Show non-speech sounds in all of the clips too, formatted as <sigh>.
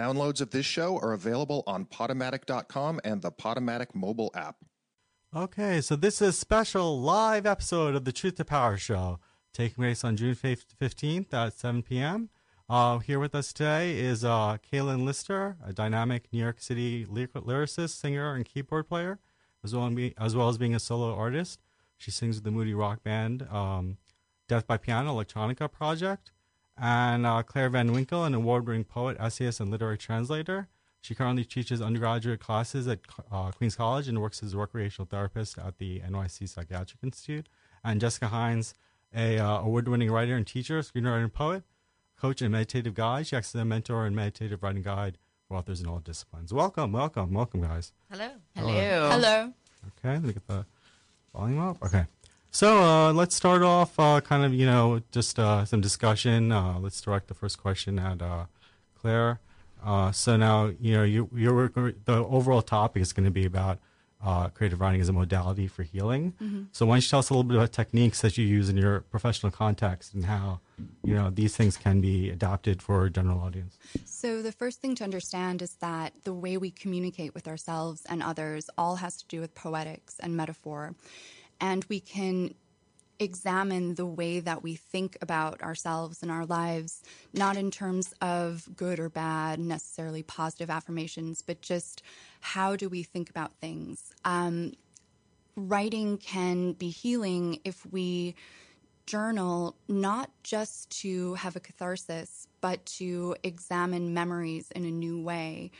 Downloads of this show are available on Podomatic.com and the Podomatic mobile app. Okay, so this is a special live episode of the Truth to Power show taking place on June 15th at 7 p.m. Uh, here with us today is uh, Kaylin Lister, a dynamic New York City lyric- lyricist, singer, and keyboard player, as well, be, as well as being a solo artist. She sings with the Moody Rock Band, um, Death by Piano Electronica project, and uh, Claire Van Winkle, an award-winning poet, essayist, and literary translator. She currently teaches undergraduate classes at uh, Queens College and works as a recreational therapist at the NYC Psychiatric Institute. And Jessica Hines, a uh, award-winning writer and teacher, screenwriter and poet, coach and meditative guide. She acts as a mentor and meditative writing guide for authors in all disciplines. Welcome, welcome, welcome, guys. Hello. Hello. Hello. Okay, let me get the volume up. Okay. So uh, let's start off uh, kind of, you know, just uh, some discussion. Uh, let's direct the first question at uh, Claire. Uh, so now, you know, you, you're, the overall topic is going to be about uh, creative writing as a modality for healing. Mm-hmm. So why don't you tell us a little bit about techniques that you use in your professional context and how, you know, these things can be adapted for a general audience? So, the first thing to understand is that the way we communicate with ourselves and others all has to do with poetics and metaphor. And we can examine the way that we think about ourselves and our lives, not in terms of good or bad, necessarily positive affirmations, but just how do we think about things. Um, writing can be healing if we journal not just to have a catharsis, but to examine memories in a new way.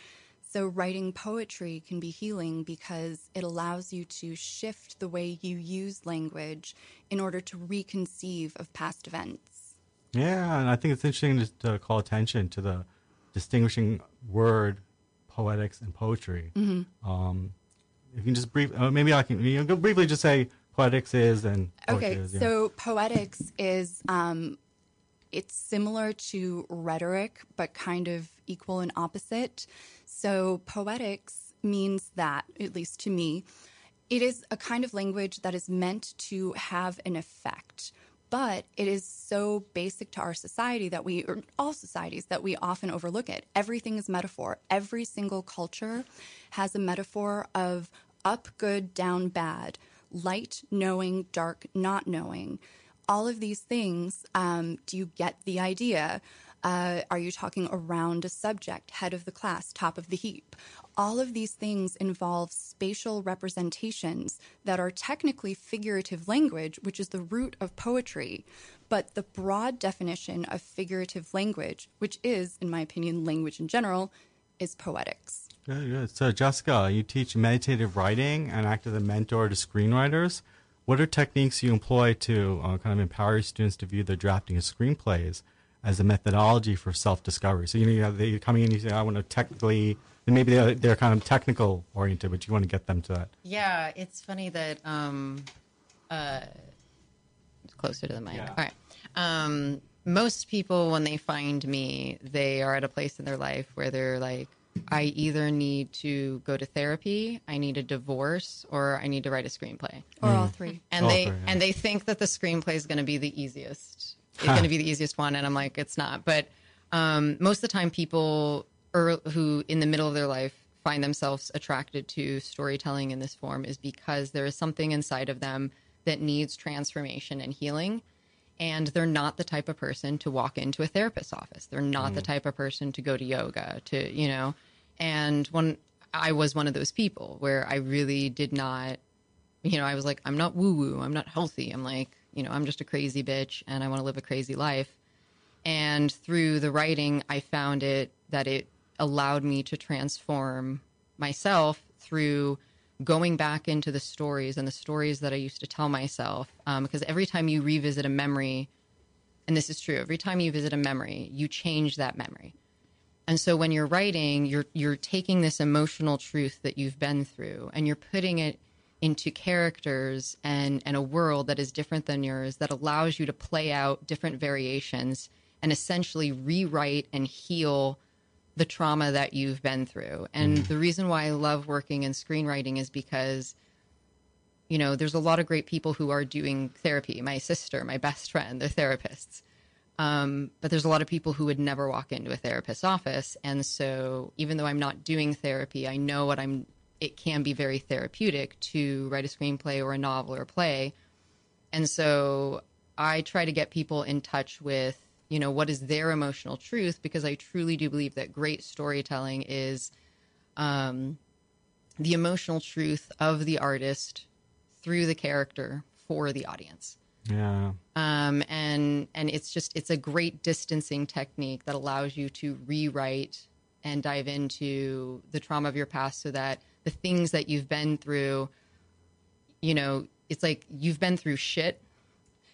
So, writing poetry can be healing because it allows you to shift the way you use language in order to reconceive of past events. Yeah, and I think it's interesting to, to call attention to the distinguishing word poetics and poetry. Mm-hmm. Um, if you can just brief, uh, maybe I can you know, briefly just say poetics is and poetry Okay, is. Yeah. so poetics is um, it's similar to rhetoric, but kind of equal and opposite. So poetics means that, at least to me, it is a kind of language that is meant to have an effect. But it is so basic to our society that we, or all societies, that we often overlook it. Everything is metaphor. Every single culture has a metaphor of up good, down bad, light knowing, dark not knowing. All of these things, um, do you get the idea? Uh, are you talking around a subject, head of the class, top of the heap? All of these things involve spatial representations that are technically figurative language, which is the root of poetry. But the broad definition of figurative language, which is, in my opinion, language in general, is poetics. Good, good. So, Jessica, you teach meditative writing and act as a mentor to screenwriters. What are techniques you employ to uh, kind of empower your students to view their drafting of screenplays as a methodology for self-discovery? So, you know, you have, they're coming in, you say, I want to technically, and maybe they're, they're kind of technical oriented, but you want to get them to that. Yeah, it's funny that um, uh, closer to the mic. Yeah. All right. Um, most people, when they find me, they are at a place in their life where they're like, I either need to go to therapy, I need a divorce, or I need to write a screenplay. Or all three. And All they three, yeah. and they think that the screenplay is going to be the easiest. It's going to be the easiest one, and I'm like, it's not. But um, most of the time, people er, who in the middle of their life find themselves attracted to storytelling in this form is because there is something inside of them that needs transformation and healing. And they're not the type of person to walk into a therapist's office. They're not the type of person to go to yoga, to, you know. And when I was one of those people where I really did not you know, I was like, I'm not woo woo. I'm not healthy. I'm like, you know, I'm just a crazy bitch and I want to live a crazy life. And through the writing, I found it that it allowed me to transform myself through going back into the stories and the stories that I used to tell myself. Um, because every time you revisit a memory, and this is true, every time you visit a memory, you change that memory. And so when you're writing, you're you're taking this emotional truth that you've been through and you're putting it into characters and and a world that is different than yours that allows you to play out different variations and essentially rewrite and heal the trauma that you've been through. And the reason why I love working in screenwriting is because you know, there's a lot of great people who are doing therapy. My sister, my best friend, they're therapists. Um, but there's a lot of people who would never walk into a therapist's office, and so even though I'm not doing therapy, I know what I'm. It can be very therapeutic to write a screenplay or a novel or a play, and so I try to get people in touch with you know what is their emotional truth because I truly do believe that great storytelling is um, the emotional truth of the artist through the character for the audience. Yeah. Um, and and it's just it's a great distancing technique that allows you to rewrite and dive into the trauma of your past so that the things that you've been through, you know, it's like you've been through shit.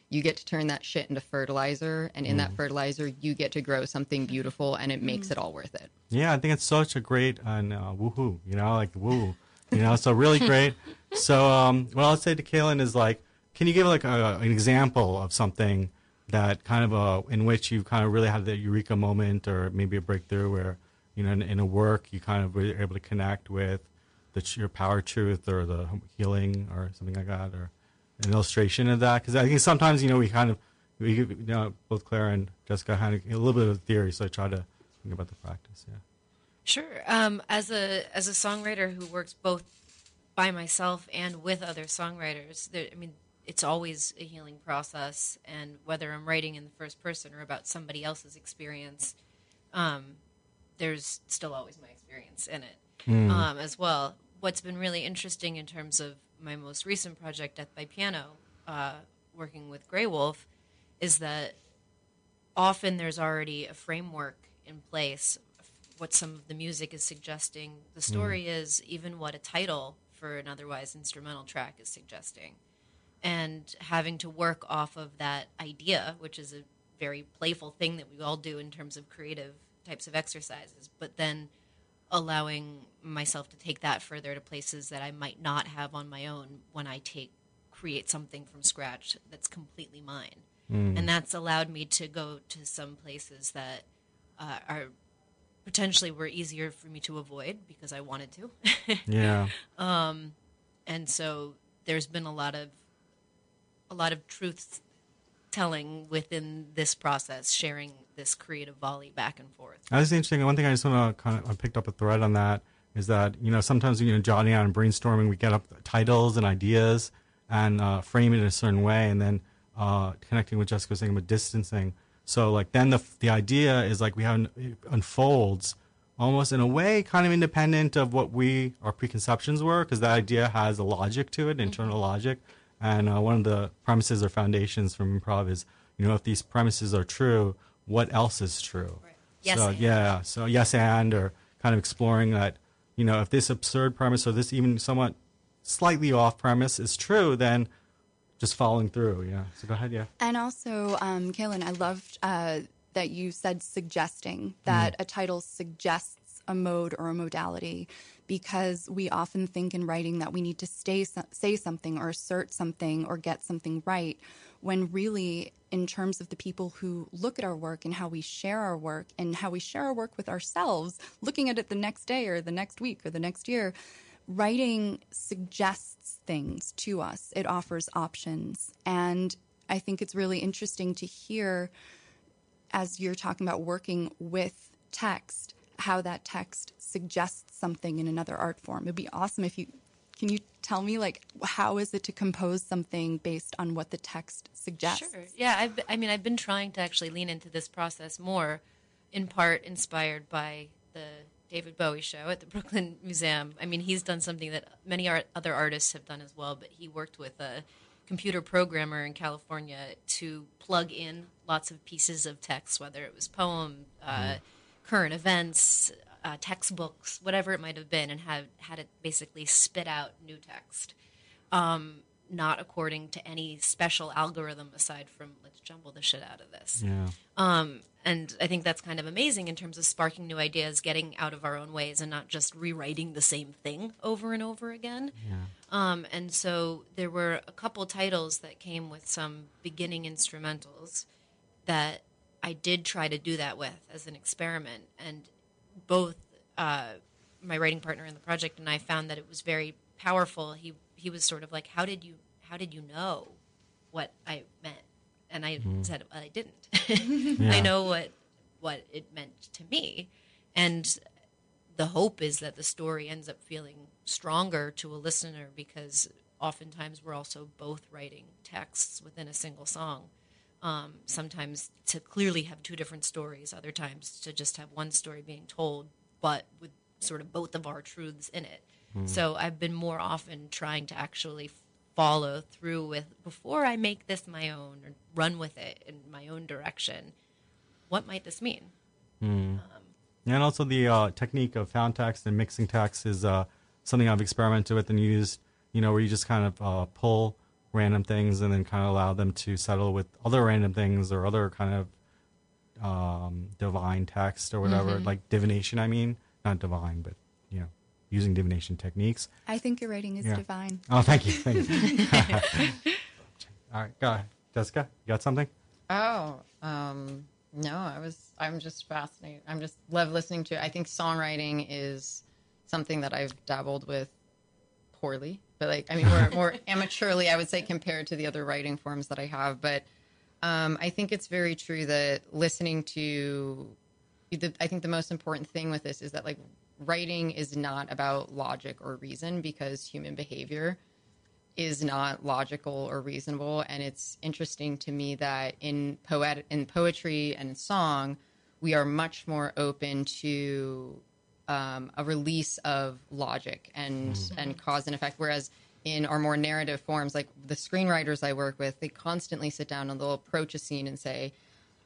You get to turn that shit into fertilizer, and in that fertilizer, you get to grow something beautiful, and it makes it all worth it. Yeah, I think it's such a great and uh, woohoo, you know, like woo, you know, so really <laughs> great. So, um, what I'll say to Kaylin is like, can you give like a, an example of something that kind of uh in which you kind of really had the eureka moment or maybe a breakthrough where, you know, in, in a work you kind of were able to connect with the your power truth or the healing or something like that or an illustration of that because I think sometimes you know we kind of we you know both Claire and Jessica had a little bit of theory so I try to think about the practice yeah. Sure. Um, as a as a songwriter who works both by myself and with other songwriters, there, I mean, it's always a healing process. And whether I'm writing in the first person or about somebody else's experience, um, there's still always my experience in it um, as well. What's been really interesting in terms of my most recent project, Death by Piano, uh, working with Grey Wolf, is that often there's already a framework in place what some of the music is suggesting the story is even what a title for an otherwise instrumental track is suggesting. And having to work off of that idea which is a very playful thing that we all do in terms of creative types of exercises but then allowing myself to take that further to places that I might not have on my own when I take create something from scratch that's completely mine and that's allowed me to go to some places that uh, are potentially were easier for me to avoid because I wanted to. <laughs> Yeah. and so there's been a lot of a lot of truth telling within this process, sharing this creative volley back and forth. That's interesting. One thing I just want to kind of picked up a thread on that is that you know sometimes you know jotting out and brainstorming, we get up titles and ideas and uh, frame it in a certain way, and then uh, connecting with Jessica was saying about distancing. So like then the the idea is like we have it unfolds almost in a way kind of independent of what we our preconceptions were because that idea has a logic to it, internal logic. And uh, one of the premises or foundations from improv is you know if these premises are true, what else is true? Yes, so and. yeah, so yes and or kind of exploring that you know if this absurd premise or this even somewhat slightly off premise is true, then just following through. Yeah. So go ahead. Yeah. And also, um, Kaylin, I loved uh, that you said suggesting that a title suggests a mode or a modality because we often think in writing that we need to stay, say something or assert something or get something right when really in terms of the people who look at our work and how we share our work and how we share our work with ourselves looking at it the next day or the next week or the next year writing suggests things to us. It offers options. And i think it's really interesting to hear as you're talking about working with text how that text suggests something in another art form it'd be awesome if you can you tell me like how is it to compose something based on what the text suggests Sure. Yeah, I've, I mean, I've been trying to actually lean into this process more, in part inspired by the David Bowie show at the <laughs> Brooklyn Museum. I mean, he's done something that many art, other artists have done as well, but he worked with a computer programmer in California to plug in lots of pieces of text, whether it was poem, uh, current events, uh, textbooks, whatever it might have been, and have had it basically spit out new text um, not according to any special algorithm aside from let's jumble the shit out of this. Yeah. Um, and I think that's kind of amazing in terms of sparking new ideas, getting out of our own ways, and not just rewriting the same thing over and over again. Um, and so there were a couple titles that came with some beginning instrumentals that I did try to do that with as an experiment. And both uh, my writing partner in the project and I found that it was very powerful. He he was sort of like, "How did you how did you know what I meant?" and I Mm-hmm. said well, I didn't. <laughs> I know what what it meant to me, and the hope is that the story ends up feeling stronger to a listener because oftentimes we're also both writing texts within a single song. Um, sometimes to clearly have two different stories, other times to just have one story being told, but with sort of both of our truths in it. So I've been more often trying to actually follow through with before I make this my own or run with it in my own direction. What might this mean? And also the uh, technique of found text and mixing text is uh, something I've experimented with and used. You know, where you just kind of uh, pull random things and then kind of allow them to settle with other random things or other kind of um, divine text or whatever, like divination. I mean, not divine, but you know, using divination techniques. I think your writing is Yeah. divine. Oh, thank you, thank you. <laughs> <laughs> All right, go ahead, Jessica. You got something? Oh, um, no, I was, I'm just fascinated. I'm just love listening to, I think songwriting is something that I've dabbled with poorly, but like, I mean, more, more <laughs> amateurly, I would say compared to the other writing forms that I have. But, um, I think it's very true that listening to, the, I think the most important thing with this is that like writing is not about logic or reason because human behavior is not logical or reasonable and it's interesting to me that in poet in poetry and song we are much more open to um, a release of logic and and cause and effect. Whereas in our more narrative forms like the screenwriters i work with they constantly sit down and they'll approach a scene and say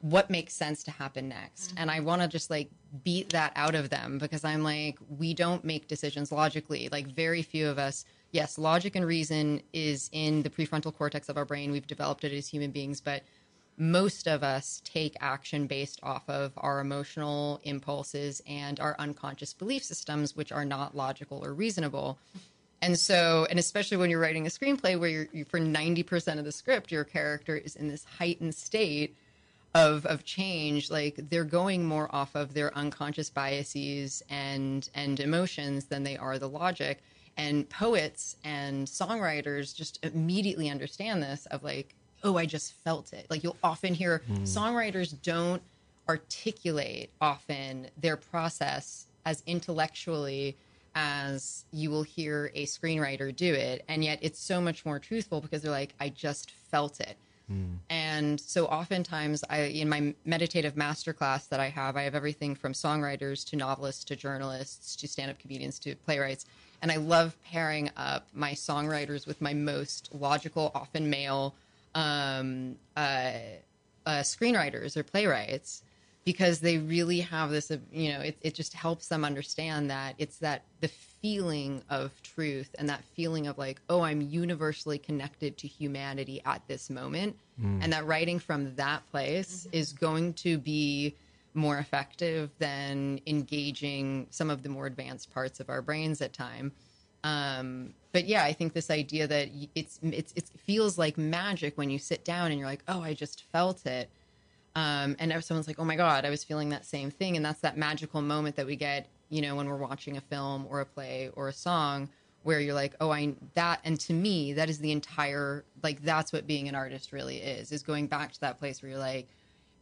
what makes sense to happen next? And i want to just like beat that out of them because i'm like we don't make decisions logically. Like very few of us yes logic and reason is in the prefrontal cortex of our brain. We've developed it as human beings but most of us take action based off of our emotional impulses and our unconscious belief systems which are not logical or reasonable and so, and especially when you're writing a screenplay where you're, you, for 90% of the script, your character is in this heightened state of, of change, like they're going more off of their unconscious biases and, and emotions than they are the logic. And poets and songwriters just immediately understand this of like, oh, I just felt it. Like you'll often hear hmm. songwriters don't articulate often their process as intellectually as you will hear a screenwriter do it and yet it's so much more truthful because they're like i just felt it. Hmm. And so oftentimes i in my meditative masterclass that i have i have everything from songwriters to novelists to journalists to stand-up comedians to playwrights and i love pairing up my songwriters with my most logical often male um, uh, uh, screenwriters or playwrights because they really have this uh, you know it, it just helps them understand that it's that the feeling of truth and that feeling of like oh i'm universally connected to humanity at this moment. And that writing from that place is going to be more effective than engaging some of the more advanced parts of our brains at time um, but yeah, I think this idea that it's, it's it feels like magic when you sit down and you're like, oh, I just felt it. Um, and someone's like, oh my god, I was feeling that same thing, and that's that magical moment that we get, you know, when we're watching a film or a play or a song, where you're like, oh, I that, and to me, that is the entire like that's what being an artist really is, is going back to that place where you're like,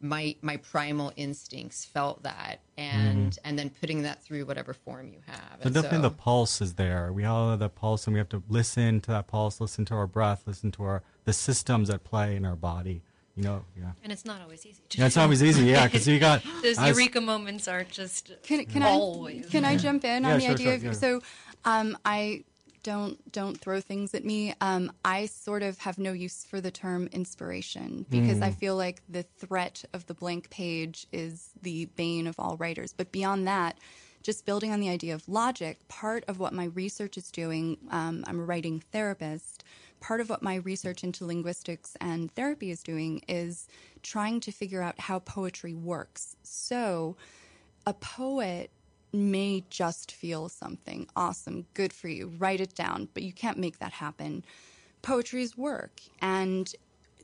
my my primal instincts felt that, and and then putting that through whatever form you have. So And definitely the pulse is there. We all have the pulse, and we have to listen to that pulse, listen to our breath, listen to our the systems at play in our body. You know, yeah. And it's not always easy. To Yeah, it's do. always easy, yeah, because you <laughs> got Those I eureka moments are just Can, can always. I can I jump in Yeah, on the sure, idea sure, of yeah. so um, I don't don't throw things at me. Um, I sort of have no use for the term inspiration because Hmm. I feel like the threat of the blank page is the bane of all writers. But beyond that, just building on the idea of logic, part of what my research is doing, um, I'm a writing therapist. Part of what my research into linguistics and therapy is doing is trying to figure out how poetry works. So, a poet may just feel something awesome, good for you, write it down, but you can't make that happen. Poetry is work, and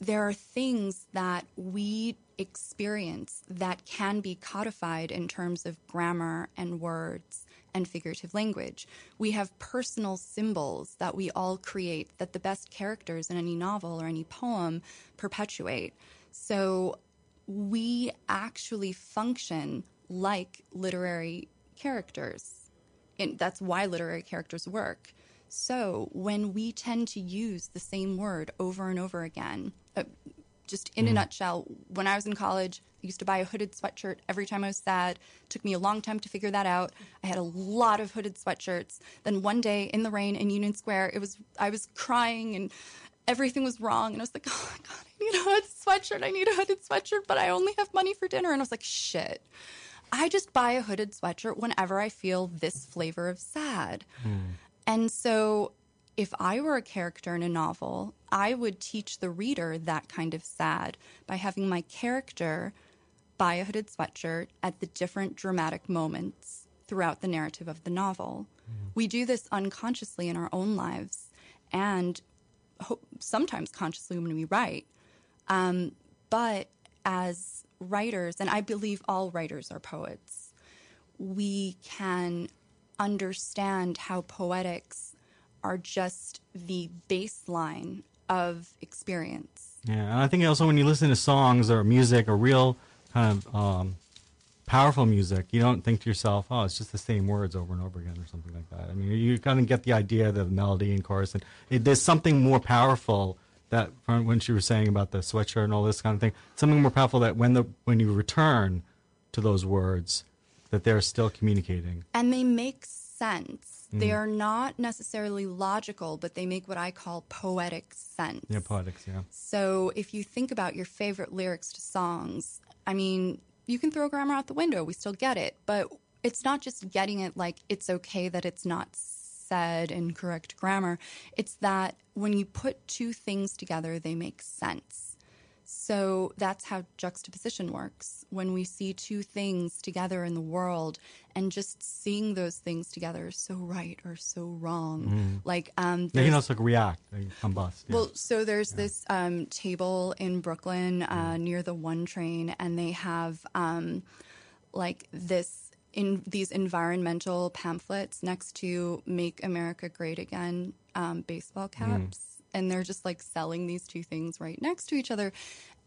there are things that we experience that can be codified in terms of grammar and words and figurative language. We have personal symbols that we all create that the best characters in any novel or any poem perpetuate. So we actually function like literary characters. And that's why literary characters work. So when we tend to use the same word over and over again, uh, just in a nutshell, when I was in college, I used to buy a hooded sweatshirt every time I was sad. It took me a long time to figure that out. I had a lot of hooded sweatshirts. Then one day in the rain in Union Square, it was I was crying and everything was wrong. And I was like, <laughs> oh my God, I need a hooded sweatshirt. I need a hooded sweatshirt, but I only have money for dinner. And I was like, shit. I just buy a hooded sweatshirt whenever I feel this flavor of sad. And so if I were a character in a novel, I would teach the reader that kind of sad by having my character buy a hooded sweatshirt at the different dramatic moments throughout the narrative of the novel. We do this unconsciously in our own lives and ho- sometimes consciously when we write. Um, but as writers, and I believe all writers are poets, we can understand how poetics are just the baseline of experience. Yeah, and I think also when you listen to songs or music or real kind of um, powerful music, you don't think to yourself, "Oh, it's just the same words over and over again" or something like that. I mean, you kind of get the idea of the melody and chorus, and it, there's something more powerful that when she was saying about the sweatshirt and all this kind of thing, something more powerful that when the when you return to those words, that they're still communicating. And they make sense. Mm. They are not necessarily logical, but they make what I call poetic sense. Yeah, poetics. Yeah. So if you think about your favorite lyrics to songs, I mean, you can throw grammar out the window. We still get it. But it's not just getting it like it's okay that it's not said in correct grammar. It's that when you put two things together, they make sense. So that's how juxtaposition works. When we see two things together in the world and just seeing those things together so right or so wrong. Like um They can also react, they combust. Yeah. well, so there's this um, table in Brooklyn uh, near the one train, and they have um, like this in these environmental pamphlets next to "Make America Great Again" um, baseball caps, and they're just like selling these two things right next to each other.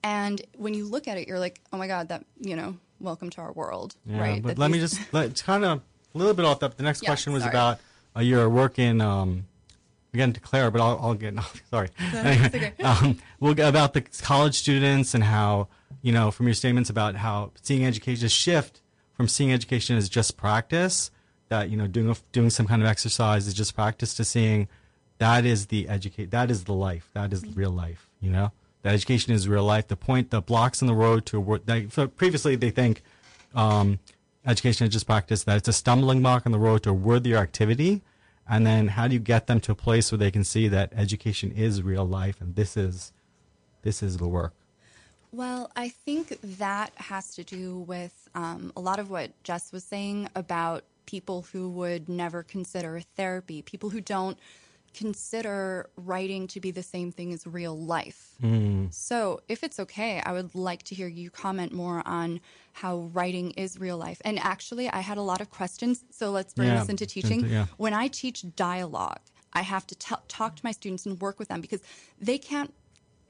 And when you look at it, you're like, "Oh my god, that you know, welcome to our world." Yeah, right? but That let me just let, it's kind of a little bit off the. The next Yeah, question was sorry. about uh, your work in um, again to Claire, but I'll, I'll get <laughs> sorry. <laughs> Anyway, <laughs> um, we'll get about the college students and how you know from your statements about how seeing education shift from seeing education as just practice that you know doing a, doing some kind of exercise is just practice to seeing that is the educate that is the life that is real life you know? That education is real life. The point the blocks in the road to so previously they think um, education is just practice that it's a stumbling block on the road to a worthier activity. And then how do you get them to a place where they can see that education is real life and this is this is the work Well, I think that has to do with um, a lot of what Jess was saying about people who would never consider therapy, people who don't consider writing to be the same thing as real life. So, if it's okay, I would like to hear you comment more on how writing is real life. And actually, I had a lot of questions, so let's bring Yeah, this into into- teaching. yeah. When I teach dialogue, I have to t- talk to my students and work with them because they can't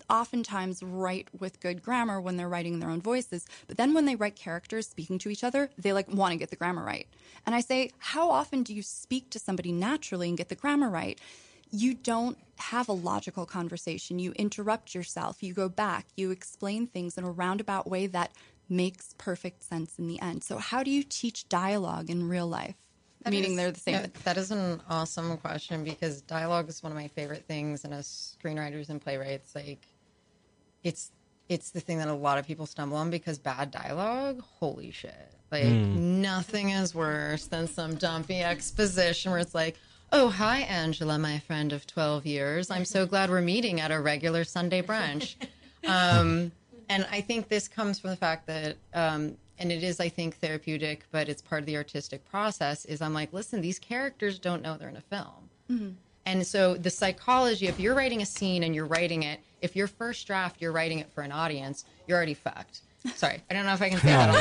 oftentimes write with good grammar when they're writing their own voices but then when they write characters speaking to each other they like want to get the grammar right. And i say how often do you speak to somebody naturally and get the grammar right? You don't have a logical conversation. You interrupt yourself. You go back. You explain things in a roundabout way that makes perfect sense in the end. So how do you teach dialogue in real life? Meaning is- they're the same. Yeah, that is an awesome question because dialogue is one of my favorite things, and as screenwriters and playwrights, like it's it's the thing that a lot of people stumble on because bad dialogue, holy shit, like nothing is worse than some dumpy exposition where it's like. Oh, hi, Angela, my friend of 12 years. I'm so glad we're meeting at a regular Sunday brunch. <laughs> Um, and I think this comes from the fact that, um, and it is, I think, therapeutic, but it's part of the artistic process. Is I'm like, listen, these characters don't know they're in a film, and so the psychology. If you're writing a scene and you're writing it, if your first draft you're writing it for an audience, you're already fucked. <laughs> Sorry, I don't know if I can say that on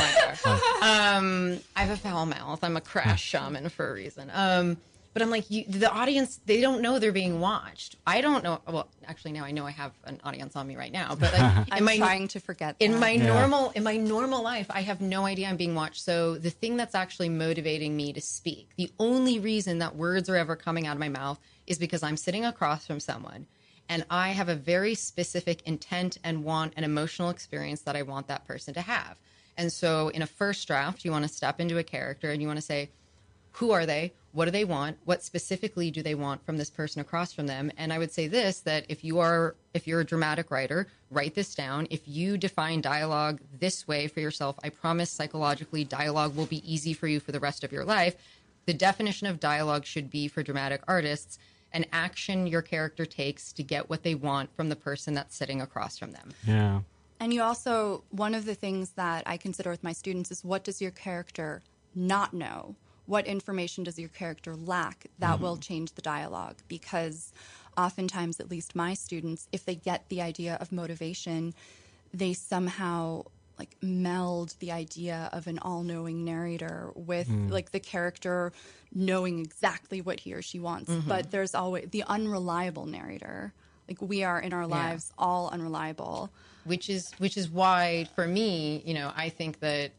my <laughs> Um, I have a foul mouth. I'm a crash shaman for a reason. Um, But I'm like, you, the audience, they don't know they're being watched. I don't know. Well, actually, now I know I have an audience on me right now. But like, <laughs> I'm my trying to forget. in that. my Yeah. normal in my normal life, I have no idea I'm being watched. So the thing that's actually motivating me to speak, the only reason that words are ever coming out of my mouth is because I'm sitting across from someone and I have a very specific intent and want an emotional experience that I want that person to have. And so in a first draft, you want to step into a character and you want to say, who are they? What do they want? What specifically do they want from this person across from them? And I would say this that if you are if you're a dramatic writer, write this down. If you define dialogue this way for yourself, I promise psychologically dialogue will be easy for you for the rest of your life. The definition of dialogue should be for dramatic artists an action your character takes to get what they want from the person that's sitting across from them. Yeah. And you also, one of the things that I consider with my students is what does your character not know? What information does your character lack that mm-hmm. will change the dialogue? Because oftentimes, at least my students, if they get the idea of motivation, they somehow like meld the idea of an all-knowing narrator with mm. like the character knowing exactly what he or she wants. Mm-hmm. But there's always the unreliable narrator like we are in our lives all unreliable. Which is which is why for me you know i think that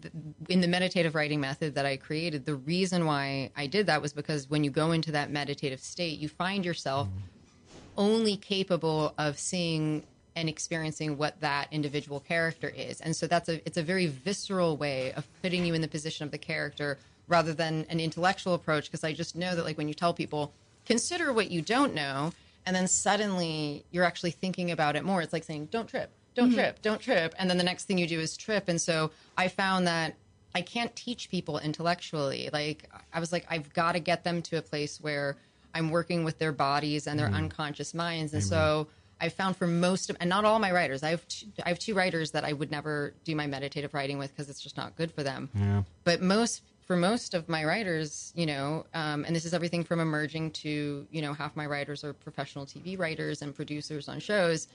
th- in the meditative writing method that i created the reason why i did that was because when you go into that meditative state you find yourself mm. only capable of seeing and experiencing what that individual character is. And so that's a it's a very visceral way of putting you in the position of the character rather than an intellectual approach. Because i just know that like when you tell people consider what you don't know and then suddenly you're actually thinking about it more. It's like saying don't trip don't mm-hmm. trip don't trip. And then the next thing you do is trip. And so i found that i can't teach people intellectually. Like i was like i've got to get them to a place where i'm working with their bodies and their mm-hmm. unconscious minds. And so i found for most of and not all my writers i have two, i have two writers that i would never do my meditative writing with because it's just not good for them Yeah. but most for most of my writers you know um, and this is everything from emerging to you know half my writers are professional tv writers and producers on shows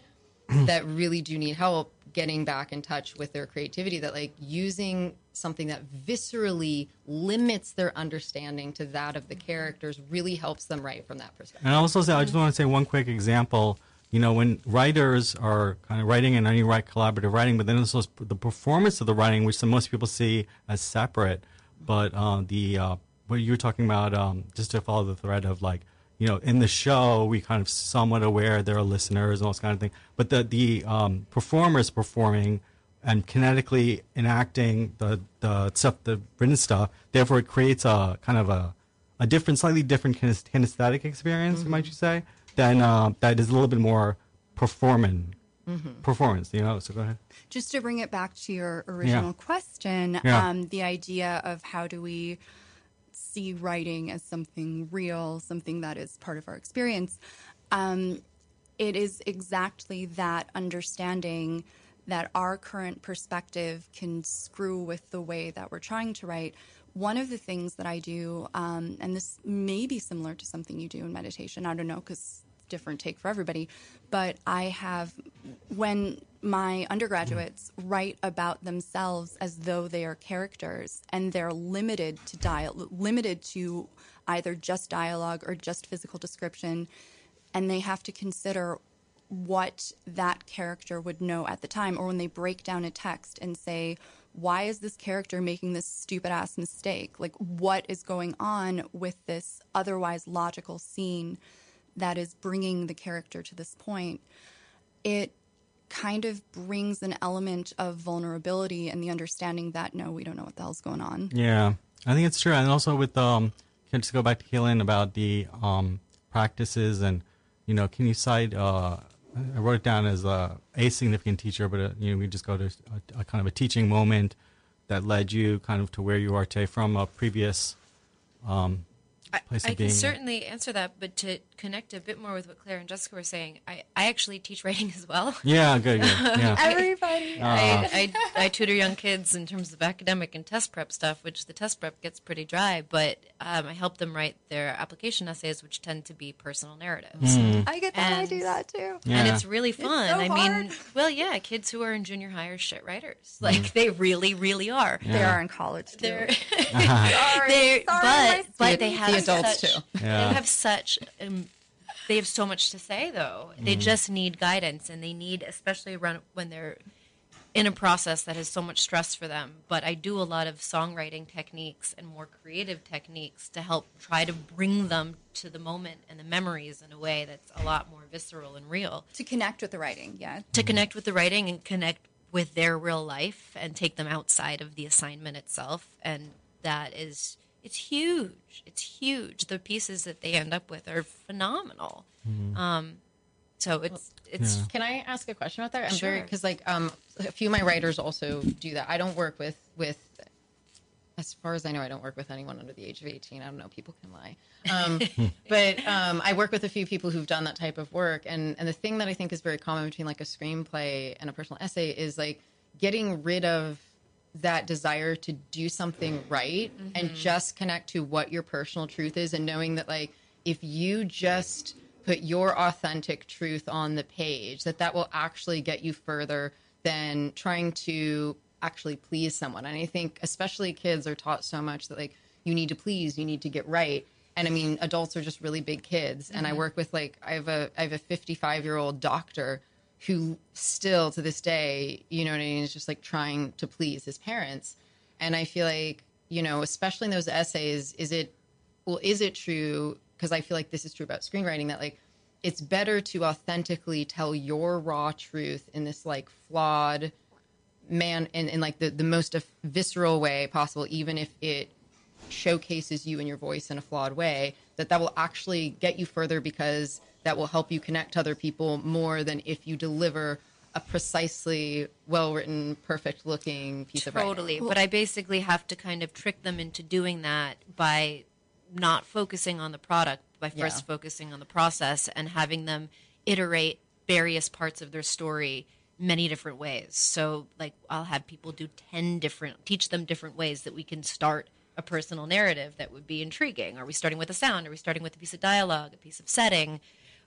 <clears throat> that really do need help getting back in touch with their creativity that like using something that viscerally limits their understanding to that of the characters really helps them write from that perspective And I also say, I just want to say one quick example. You know, when writers are kind of writing and only write collaborative writing, but then also the performance of the writing, which some most people see as separate. But uh, the uh, what you were talking about, um, just to follow the thread of like, you know, in the show, we kind of somewhat aware there are listeners and all this kind of thing. But the the um, performers performing and kinetically enacting the the stuff, the written stuff, therefore it creates a kind of a a different, slightly different kines- kinesthetic experience, might you say, than uh, that is a little bit more performing performance. You know. So go ahead. just to bring it back to your original question, Yeah. um, the idea of how do we see writing as something real, something that is part of our experience, um, it is exactly that understanding that our current perspective can screw with the way that we're trying to write. One of the things that I do, um, and this may be similar to something you do in meditation, I don't know, because different take for everybody, but I have, when my undergraduates write about themselves as though they are characters and they're limited to dial limited to either just dialogue or just physical description and they have to consider what that character would know at the time or when they break down a text and say why is this character making this stupid ass mistake? Like what is going on with this otherwise logical scene that is bringing the character to this point it kind of brings an element of vulnerability and the understanding that no we don't know what the hell's going on Yeah, I think it's true, and also with um, can I just go back to Keelan about the um practices and you know, can you cite? Uh, I wrote it down as a, a significant teacher, but uh, you know, we just go to a, a kind of a teaching moment that led you kind of to where you are today from a previous um, place I of can being. certainly answer that, but to connect a bit more with what Claire and Jessica were saying, I, I actually teach writing as well. Yeah, good, good. <laughs> Yeah. everybody Uh, I, I, I tutor young kids in terms of academic and test prep stuff, which the test prep gets pretty dry, but um, I help them write their application essays, which tend to be personal narratives. i get that i do that too Yeah. And it's really fun. so I mean, hard. well, yeah, kids who are in junior high are shit writers. Like, they really, really are. they are in college too. They're, <laughs> sorry, <laughs> they're, sorry, my but, but they have adults such, too. Yeah. They have such. Um, they have so much to say, though. They just need guidance, and they need, especially around when they're in a process that has so much stress for them. But I do a lot of songwriting techniques and more creative techniques to help try to bring them to the moment and the memories in a way that's a lot more visceral and real. To connect with the writing, yeah. To connect with the writing and connect with their real life and take them outside of the assignment itself. And that is, it's huge. It's huge. The pieces that they end up with are phenomenal. Um, so it's, it's, Yeah. Can I ask a question about that? I'm very Sure. because like um a few of my writers also do that. I don't work with with as far as I know, I don't work with anyone under the age of 18. I don't know. People can lie. Um, <laughs> but um, I work with a few people who've done that type of work. And, and the thing that I think is very common between like a screenplay and a personal essay is like getting rid of that desire to do something right and mm-hmm. just connect to what your personal truth is and knowing that like if you just put your authentic truth on the page that that will actually get you further than trying to actually please someone. And i think especially kids are taught so much that like you need to please you need to get right. And i mean adults are just really big kids. And i mm-hmm. work with like i have a i have a 55 year old doctor who still to this day, you know what I mean, is just like trying to please his parents. And I feel like, you know, especially in those essays, is it, well, is it true? Because I feel like this is true about screenwriting that like it's better to authentically tell your raw truth in this like flawed man in, in like the, the most visceral way possible, even if it showcases you and your voice in a flawed way, that that will actually get you further because that will help you connect to other people more than if you deliver a precisely well written, perfect looking piece of writing. Totally. But I basically have to kind of trick them into doing that by not focusing on the product, by first Yeah. focusing on the process and having them iterate various parts of their story many different ways. So, like, I'll have people do 10 different, teach them different ways that we can start a personal narrative that would be intriguing. Are we starting with a sound? Are we starting with a piece of dialogue, a piece of setting?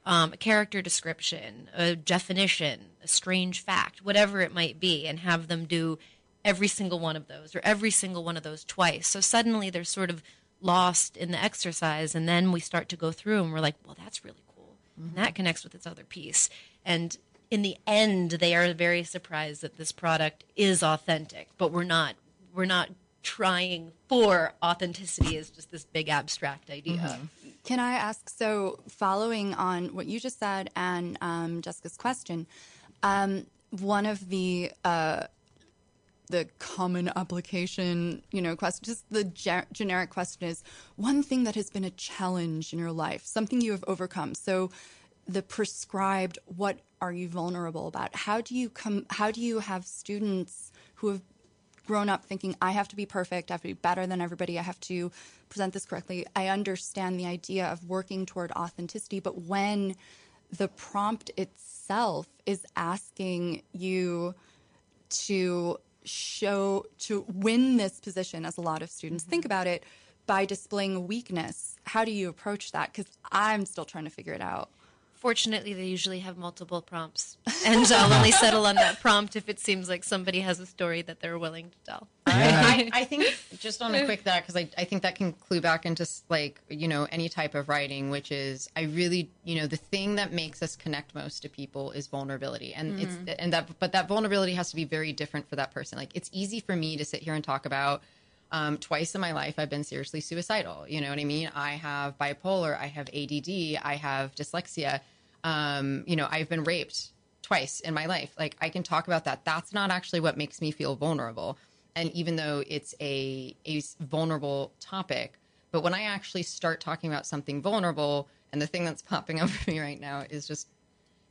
um, a character description, a definition, a strange fact, whatever it might be, and have them do every single one of those or every single one of those twice. So suddenly they're sort of lost in the exercise, and then we start to go through and we're like, well, that's really cool. And that connects with its other piece. And in the end, they are very surprised that this product is authentic, but we're not. We're not trying for authenticity is just this big abstract idea. Can I ask? So, following on what you just said and um, Jessica's question, um, one of the uh, the common application, you know, question, just the ge- generic question is one thing that has been a challenge in your life, something you have overcome. So, the prescribed, what are you vulnerable about? How do you come? How do you have students who have grown up thinking I have to be perfect, I have to be better than everybody, I have to present this correctly. I understand the idea of working toward authenticity, but when the prompt itself is asking you to show to win this position as a lot of students think mm-hmm. about it by displaying weakness how do you approach that? Because i'm still trying to figure it out Fortunately, they usually have multiple prompts, and I'll only <laughs> settle on that prompt if it seems like somebody has a story that they're willing to tell. I, <laughs> I think just on a quick that because I, I think that can clue back into like you know any type of writing which is i really you know the thing that makes us connect most to people is vulnerability. And it's mm. and that but that vulnerability has to be very different for that person. Like it's easy for me to sit here and talk about um, twice in my life i've been seriously suicidal you know what i mean i have bipolar i have add i have dyslexia um, you know i've been raped twice in my life. Like I can talk about that. That's not actually what makes me feel vulnerable. And even though it's a a vulnerable topic, but when I actually start talking about something vulnerable, and the thing that's <laughs> popping up for me right now is just,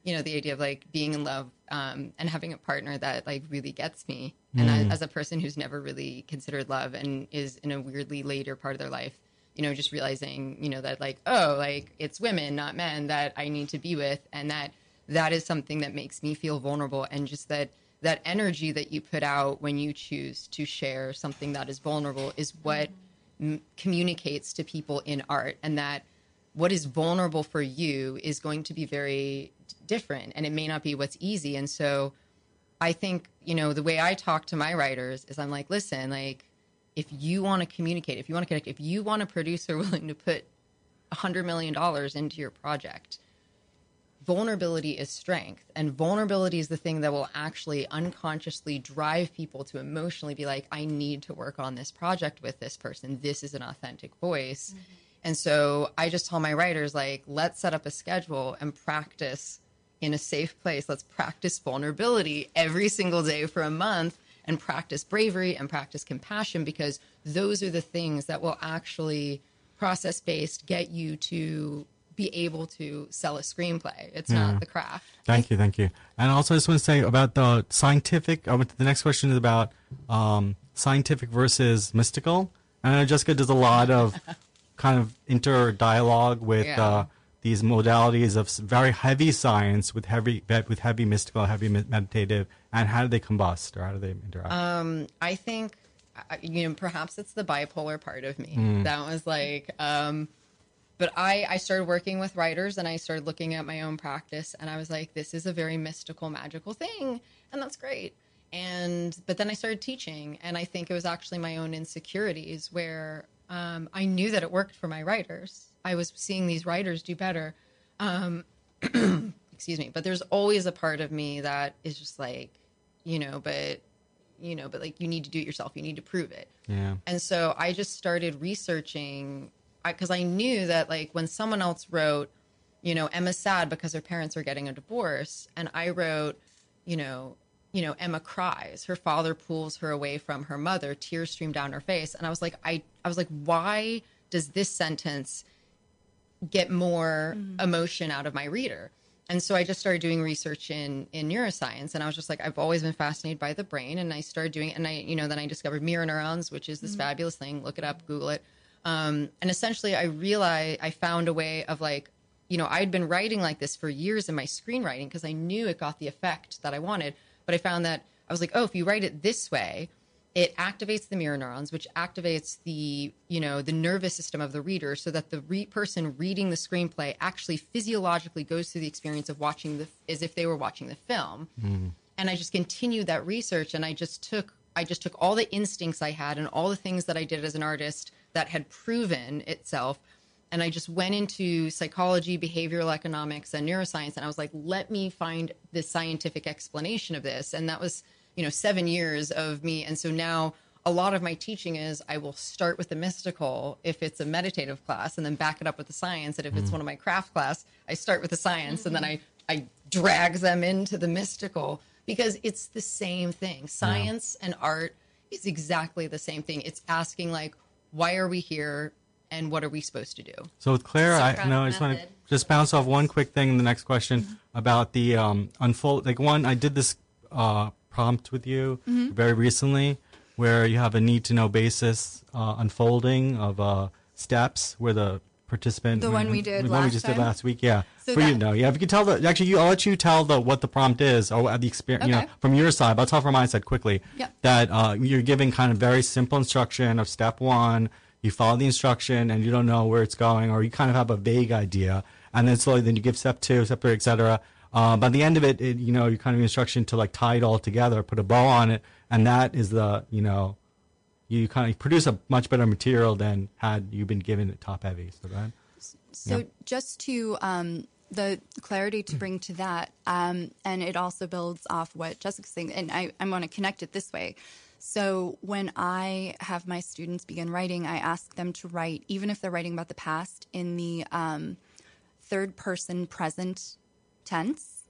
you know, the idea of like being in love um, and having a partner that like really gets me. And I, as a person who's never really considered love and is in a weirdly later part of their life, you know, just realizing, you know, that like, oh, like it's women, not men that I need to be with, and that that is something that makes me feel vulnerable, and just that that energy that you put out when you choose to share something that is vulnerable is what m- communicates to people in art, and that what is vulnerable for you is going to be very different, and it may not be what's easy, and so. I think, you know, the way I talk to my writers is I'm like, listen, like, if you want to communicate, if you want to connect, if you want a producer <laughs> willing to put $100 million into your project. Vulnerability is strength, and vulnerability is the thing that will actually unconsciously drive people to emotionally be like, I need to work on this project with this person. This is an authentic voice. Mm-hmm. And so I just tell my writers, like, let's set up a schedule and practice in a safe place. Let's practice vulnerability every single day for a month and practice bravery and practice compassion because those are the things that will actually process based get you to be able to sell a screenplay. It's Yeah. not the craft. Thank you, thank you. And also, I just want to say about the scientific. Uh, the next question is about um, scientific versus mystical. And I know Jessica does a lot of kind of inter dialogue with Yeah. uh, these modalities of very heavy science with heavy with heavy mystical, heavy meditative, and how do they combust or how do they interact? I think, you know, perhaps it's the bipolar part of me Mm. that was like, um, but I, I started working with writers and I started looking at my own practice and I was like, this is a very mystical, magical thing. And that's great. And, but then I started teaching and I think it was actually my own insecurities where um, I knew that it worked for my writers. I was seeing these writers do better. Um, <clears throat> excuse me. But there's always a part of me that is just like, you know, but you know, but like you need to do it yourself. You need to prove it. yeah. And so I just started researching because I, knew that like when someone else wrote, you know, Emma's sad because her parents are getting a divorce, and I wrote, you know, you know, Emma cries. Her father pulls her away from her mother. Tears stream down her face, and I was like, I, I was like, why does this sentence get more emotion out of my reader. And so I just started doing research in in neuroscience, and I was just like, I've always been fascinated by the brain, and I started doing, and I, you know, then I discovered mirror neurons, which is this fabulous thing. Look it up, Google it, um, and essentially, I realized I found a way of like, you know, I'd been writing like this for years in my screenwriting because I knew it got the effect that I wanted, but I found that I was like, oh, if you write it this way, it activates the mirror neurons which activates the you know the nervous system of the reader so that the re- person reading the screenplay actually physiologically goes through the experience of watching the as if they were watching the film. Mm-hmm. And i just continued that research and i just took i just took all the instincts i had and all the things that i did as an artist that had proven itself and I just went into psychology, behavioral economics, and neuroscience, and I was like, let me find the scientific explanation of this. And that was, you know, seven years of me. And so now a lot of my teaching is I will start with the mystical if it's a meditative class, and then back it up with the science. And if it's mm-hmm. one of my craft class, I start with the science, and then mm-hmm. I I drag them into the mystical because it's the same thing. Science and art is exactly the same thing. It's asking like, why are we here? And what are we supposed to do? So with Claire, I Socratic know I just want to just bounce off one quick thing in the next question about the um, unfold. Like one, I did this uh, prompt with you Mm-hmm. very recently, where you have a need to know basis uh, unfolding of uh, steps where the participant. The one we did the one we just time? did last week. Yeah, So for you to know. Yeah, if you could tell the actually, you, I'll let you tell the what the prompt is or the experience. You know, from your side, but I'll tell from my side quickly. Yep. That uh, you're giving kind of very simple instruction of step one. You follow the instruction and you don't know where it's going, or you kind of have a vague idea, and then slowly then you give step two, step three, etc. Uh, by the end of it, it, you know, you kind of instruction to like tie it all together, put a bow on it, and that is the you know, you kind of produce a much better material than had you been given it top heavy. So that. So Yeah. just to um, the clarity to bring to that, um, and it also builds off what Jessica's saying, and I, I want to connect it this way. So when I have my students begin writing, I ask them to write, even if they're writing about the past, in the um, third person present tense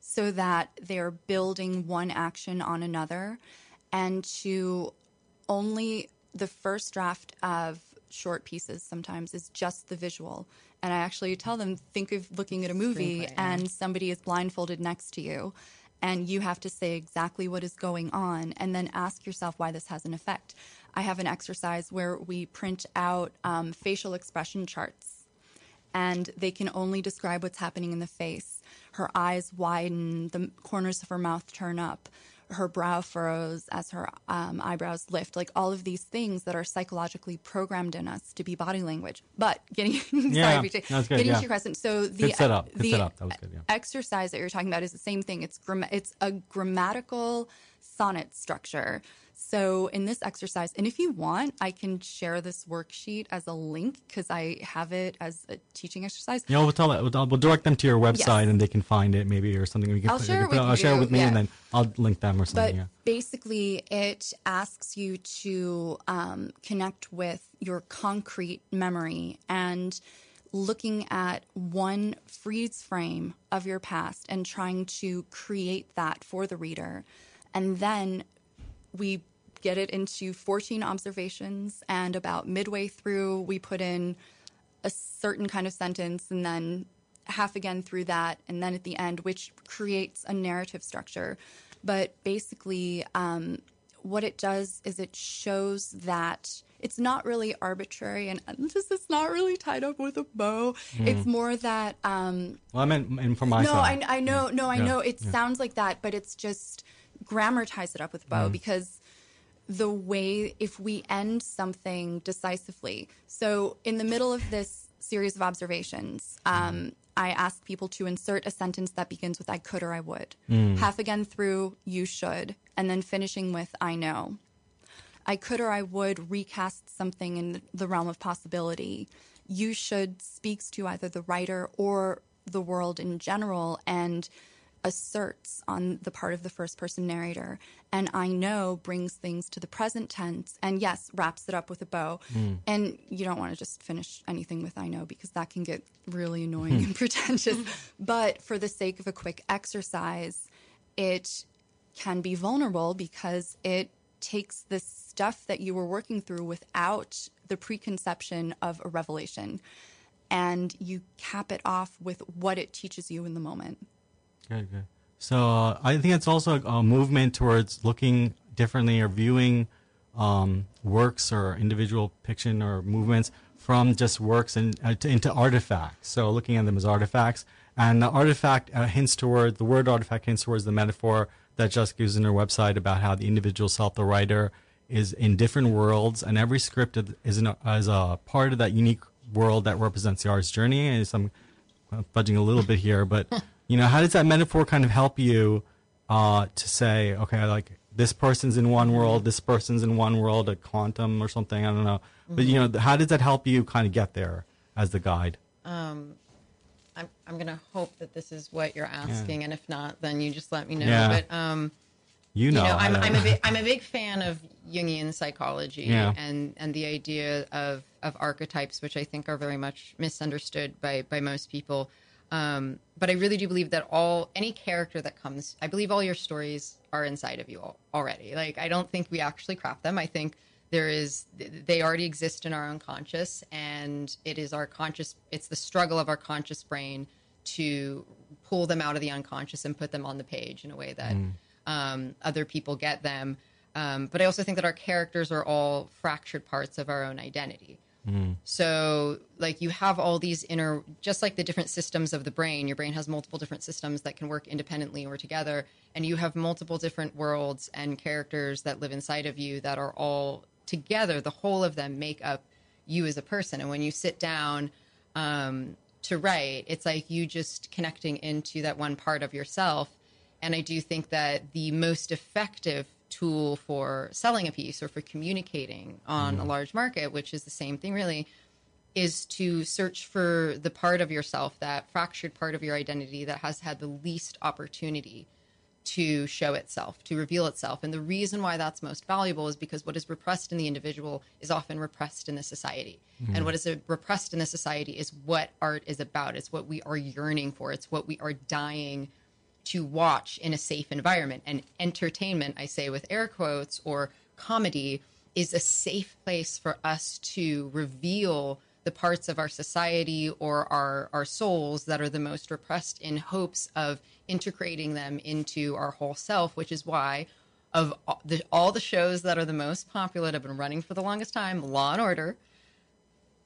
so that they're building one action on another and to only the first draft of short pieces sometimes is just the visual and i actually tell them think of looking at a movie Screenplay, yeah. and somebody is blindfolded next to you and you have to say exactly what is going on and then ask yourself why this has an effect i have an exercise where we print out um, facial expression charts and they can only describe what's happening in the face. Her eyes widen, the corners of her mouth turn up, her brow furrows as her um, eyebrows lift. Like all of these things that are psychologically programmed in us to be body language. But getting <laughs> Yeah, sorry, BJ, good, getting yeah. to your question. So the setup, the setup. Good, yeah. exercise that you're talking about is the same thing. It's gram- it's a grammatical sonnet structure. So in this exercise, and if you want, I can share this worksheet as a link because I have it as a teaching exercise. Yeah, we'll tell we'll, we'll direct them to your website Yes. and they can find it maybe or something. We can I'll put, share it put- with I'll share it with me and then I'll link them or But something. yeah. basically, it asks you to um, connect with your concrete memory and looking at one freeze frame of your past and trying to create that for the reader. And then we get it into 14 observations, and about midway through, we put in a certain kind of sentence and then half again through that and then at the end which creates a narrative structure but basically um, what it does is it shows that it's not really arbitrary and this is not really tied up with a bow it's more that um, Well, I meant and for my no. I, I know, no, I Yeah, know. It yeah. sounds like that, but it's just grammar ties it up with bow because the way if we end something decisively. So in the middle of this series of observations, um, I ask people to insert a sentence that begins with "I could" or "I would," half again through "You should," and then finishing with "I know." I could or I would recast something in the realm of possibility. You should speaks to either the writer or the world in general and asserts on the part of the first person narrator. And I know brings things to the present tense and yes, wraps it up with a bow. Hmm. And you don't want to just finish anything with I know because that can get really annoying and <laughs> pretentious. But for the sake of a quick exercise, it can be vulnerable because it takes the stuff that you were working through without the preconception of a revelation and you cap it off with what it teaches you in the moment. Good, good. So uh, I think it's also a, a movement towards looking differently or viewing um, works or individual fiction or movements from just works and uh, to, into artifacts. So looking at them as artifacts, and the artifact uh, hints toward the word artifact hints towards the metaphor that Jessica uses in her website about how the individual self, the writer, is in different worlds, and every script is, an, is a part of that unique world that represents the artist's journey. And some I'm fudging a little bit here, but <laughs> you know, how does that metaphor kind of help you uh, to say, okay, like this person's in one world, this person's in one world, a quantum or something? I don't know, but you know, how does that help you kind of get there as the guide? Um, I'm, I'm going to hope that this is what you're asking, and if not, then you just let me know. Yeah. But um, You know, you know, I'm, I'm a big, <laughs> I'm a big fan of Jungian psychology Yeah. and and the idea of of archetypes, which I think are very much misunderstood by by most people. Um, but I really do believe that all any character that comes, I believe all your stories are inside of you al- already. Like I don't think we actually craft them. I think there is they already exist in our unconscious, and it is our conscious. It's the struggle of our conscious brain to pull them out of the unconscious and put them on the page in a way that um, other people get them. Um, but I also think that our characters are all fractured parts of our own identity. So, like, you have all these inner, just like the different systems of the brain, your brain has multiple different systems that can work independently or together. And you have multiple different worlds and characters that live inside of you that are all together. The whole of them make up you as a person. And when you sit down um, to write, it's like you just connecting into that one part of yourself. And I do think that the most effective tool for selling a piece or for communicating on a mm-hmm. large market, which is the same thing really, is to search for the part of yourself, that fractured part of your identity that has had the least opportunity to show itself, to reveal itself. And the reason why that's most valuable is because what is repressed in the individual is often repressed in the society. Mm-hmm. And what is repressed in the society is what art is about. It's what we are yearning for. It's what we are dying to watch in a safe environment. And entertainment, I say with air quotes, or comedy is a safe place for us to reveal the parts of our society or our, our souls that are the most repressed in hopes of integrating them into our whole self, which is why of all the, all the shows that are the most popular that have been running for the longest time, Law and Order,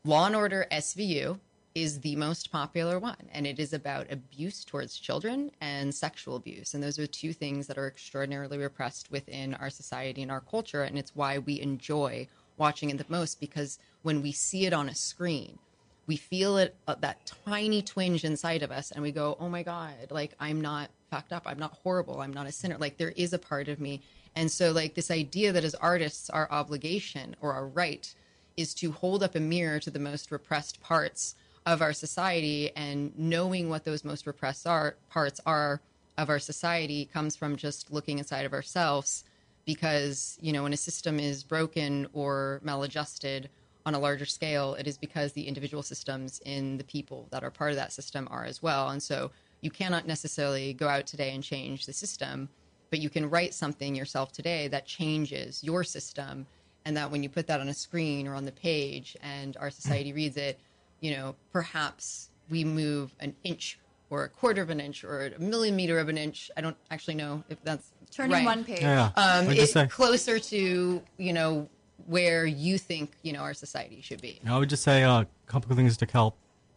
Law and Order SVU is the most popular one, and it is about abuse towards children and sexual abuse. And those are two things that are extraordinarily repressed within our society and our culture. And it's why we enjoy watching it the most because when we see it on a screen, we feel it uh, that tiny twinge inside of us, and we go, "Oh my god! Like I'm not fucked up. I'm not horrible. I'm not a sinner. Like there is a part of me." And so, like, this idea that as artists, our obligation or our right is to hold up a mirror to the most repressed parts of our society, and knowing what those most repressed are, parts are of our society comes from just looking inside of ourselves. Because, you know, when a system is broken or maladjusted on a larger scale, it is because the individual systems in the people that are part of that system are as well. And so, you cannot necessarily go out today and change the system but you can write something yourself today that changes your system and that when you put that on a screen or on the page and our society reads it you know perhaps we move an inch or a quarter of an inch or a millimeter of an inch i don't actually know if that's Turning right. one page. Yeah. um, What'd you it, say? closer to you know where you think you know our society should be I would just say uh, a couple of things to help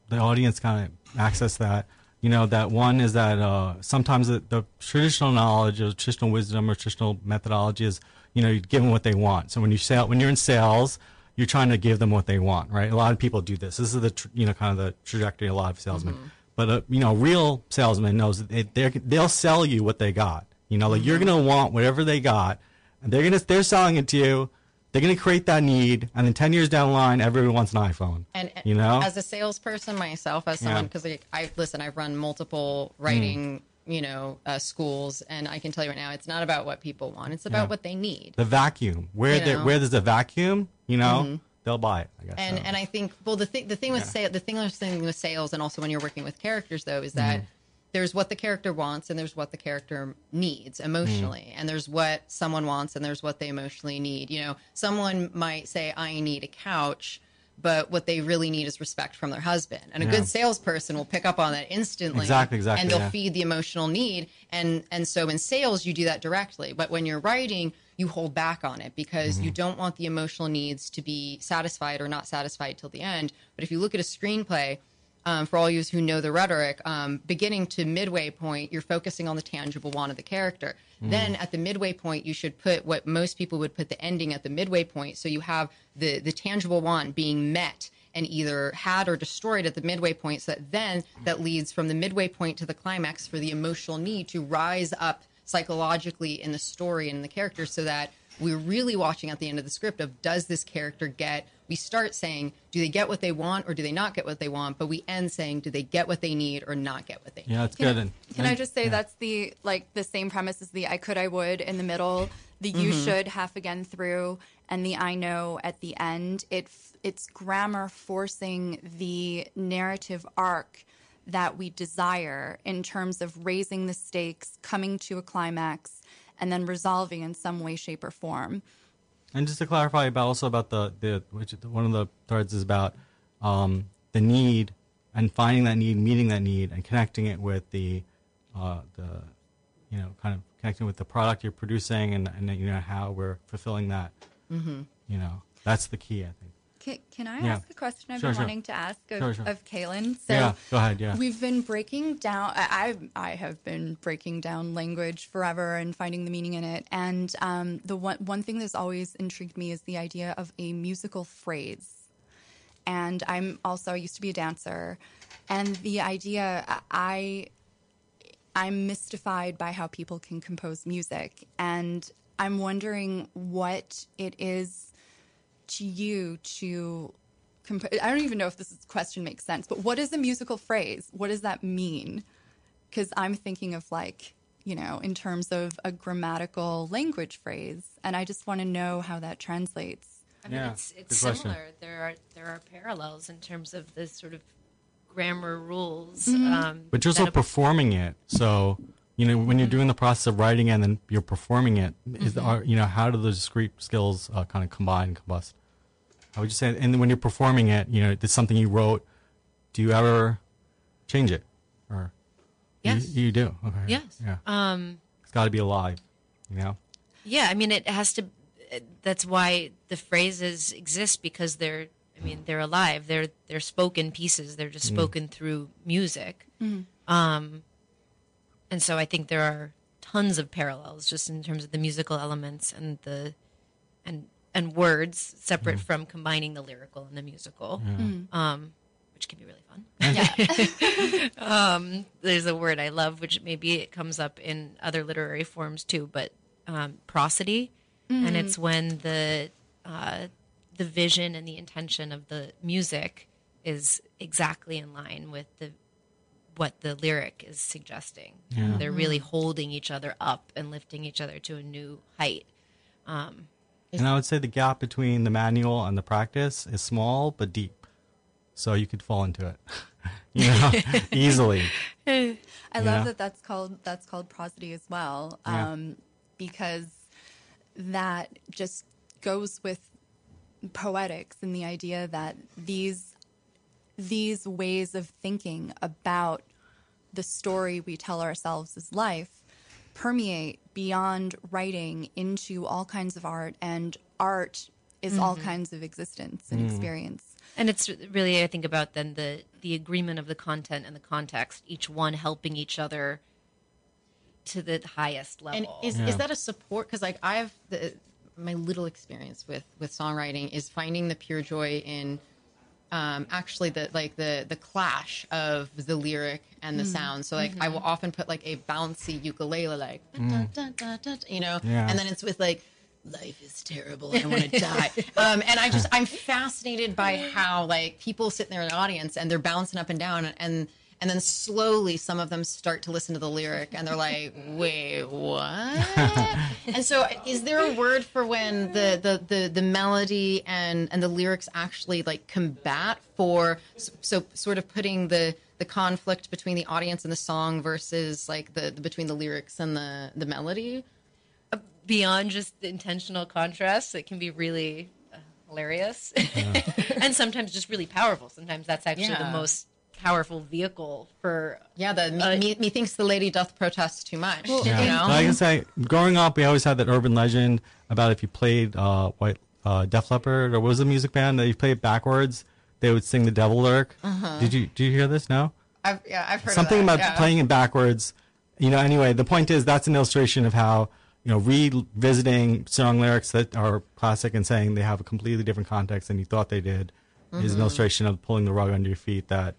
the audience kind of access that. You know, that one is that uh, sometimes the, the traditional knowledge or traditional wisdom or traditional methodology is, you know, you give them what they want. So when you sell, when you're in sales, you're trying to give them what they want, right? A lot of people do this. This is the, tr- you know, kind of the trajectory of a lot of salesmen. Mm-hmm. But, uh, you know, real salesman knows that they, they'll sell you what they got. You know, like you're mm-hmm. going to want whatever they got and they're to, they're selling it to you. They're going to create that need. And then 10 years down the line, everyone wants an iPhone. and you know, as a salesperson myself as someone Yeah. because like, i listen i've run multiple mm. writing you know uh, schools and i can tell you right now it's not about what people want it's about Yeah. what they need the vacuum where there? Mm-hmm. where there's a vacuum you know they'll buy it i guess and so. and I think well the thing the thing with Yeah. the thing with thing with sales and also when you're working with characters though is that Mm-hmm. there's what the character wants and there's what the character needs emotionally Mm-hmm. and there's what someone wants and there's what they emotionally need you know someone might say I need a couch but what they really need is respect from their husband and a Yeah. good salesperson will pick up on that instantly Exactly, exactly, and they'll yeah. feed the emotional need and and so in sales you do that directly but when you're writing you hold back on it because Mm-hmm. you don't want the emotional needs to be satisfied or not satisfied till the end but if you look at a screenplay um, for all you who know the rhetoric um, beginning to midway point you're focusing on the tangible want of the character. Mm-hmm. then at the midway point you should put what most people would put the ending at the midway point. So you have the the tangible want being met and either had or destroyed at the midway point. So that then that leads from the midway point to the climax for the emotional need to rise up psychologically in the story and in the character so that we're really watching at the end of the script of does this character get we start saying do they get what they want or do they not get what they want? But we end saying do they get what they need or not get what they need? yeah it's Can, good and, can I just say yeah. that's the like the same premise as the I could I would in the middle, the you mm-hmm. should half again through, and the I know at the end. It it's grammar forcing the narrative arc that we desire in terms of raising the stakes, coming to a climax, and then resolving in some way, shape, or form. And just to clarify about also about the the which one of the threads is about um, the need and finding that need, meeting that need, and connecting it with the uh, the you know kind of connecting with the product you're producing and and you know how we're fulfilling that. Mm-hmm. You know that's the key, I think. Can, can I Yeah. ask a question I've Sure, been sure. wanting to ask of, Sure, sure. of Kaylin? So yeah, go ahead. Yeah, We've been breaking down. I, I I have been breaking down language forever and finding the meaning in it. And um, the one one thing that's always intrigued me is the idea of a musical phrase. And I'm also I used to be a dancer, and the idea I I'm mystified by how people can compose music, and I'm wondering what it is to you to comp- I don't even know if this question makes sense, but what is a musical phrase? What does that mean? Because I'm thinking of like, you know, in terms of a grammatical language phrase, and I just want to know how that translates. I mean, Yeah, it's it's good question. similar. There are there are parallels in terms of the sort of grammar rules. Mm-hmm. Um, but you're also performing it. So you know when you're doing the process of writing and then you're performing it, is the, are, you know how do those discrete skills uh, kind of combine and combust? How would you say? And when you're performing it, you know, it's something you wrote. Do you ever change it, or you- Yes. you, do? Okay. Yes. Yeah. Um, it's got to be alive. You know. yeah, I mean, it has to. That's why the phrases exist because they're. I mean, they're alive. They're they're spoken pieces. They're just spoken through music. Um, and so I think there are tons of parallels just in terms of the musical elements and the and and words separate from combining the lyrical and the musical, um, which can be really fun. Yeah. <laughs> um, there's a word I love, which maybe it comes up in other literary forms too, but um, prosody, and it's when the uh, the vision and the intention of the music is exactly in line with the what the lyric is suggesting. They're really holding each other up and lifting each other to a new height. And I would say the gap between the manual and the practice is small but deep. So you could fall into it, <laughs> you know, <laughs> easily. I Yeah. love that that's called that's called prosody as well, Yeah. um, because that just goes with poetics and the idea that these these ways of thinking about the story we tell ourselves as life permeate beyond writing into all kinds of art, and art is all mm-hmm. kinds of existence and mm. experience. And it's really, I think, about then the the agreement of the content and the context, each one helping each other to the highest level. And is, Yeah. is that a support? Because like I've the, my little experience with with songwriting is finding the pure joy in um, actually the like the the clash of the lyric and the sound. So like I will often put like a bouncy ukulele like dun, you know, Yeah. and then it's with like life is terrible and I want to die. <laughs> Um, and I just I'm fascinated by how like people sit there in the audience and they're bouncing up and down and and then slowly some of them start to listen to the lyric and they're like, wait, what? <laughs> and so is there a word for when the, the, the, the melody and, and the lyrics actually like combat for so sort of putting the the conflict between the audience and the song versus like the, the between the lyrics and the the melody? beyond just the intentional contrast, it can be really uh, hilarious <laughs> and sometimes just really powerful. Sometimes that's actually Yeah. the most powerful vehicle for Yeah, the me, Uh, me, methinks the lady doth protest too much. you Yeah. know? But I can say, growing up, we always had that urban legend about if you played uh, White uh, Def Leppard or what was the music band that you played backwards, they would sing the devil lyric. Did you did you hear this? No. I've, yeah, I've heard Something of that, about yeah. playing it backwards. You know. Anyway, the point is that's an illustration of how you know revisiting song lyrics that are classic and saying they have a completely different context than you thought they did is Mm-hmm. an illustration of pulling the rug under your feet that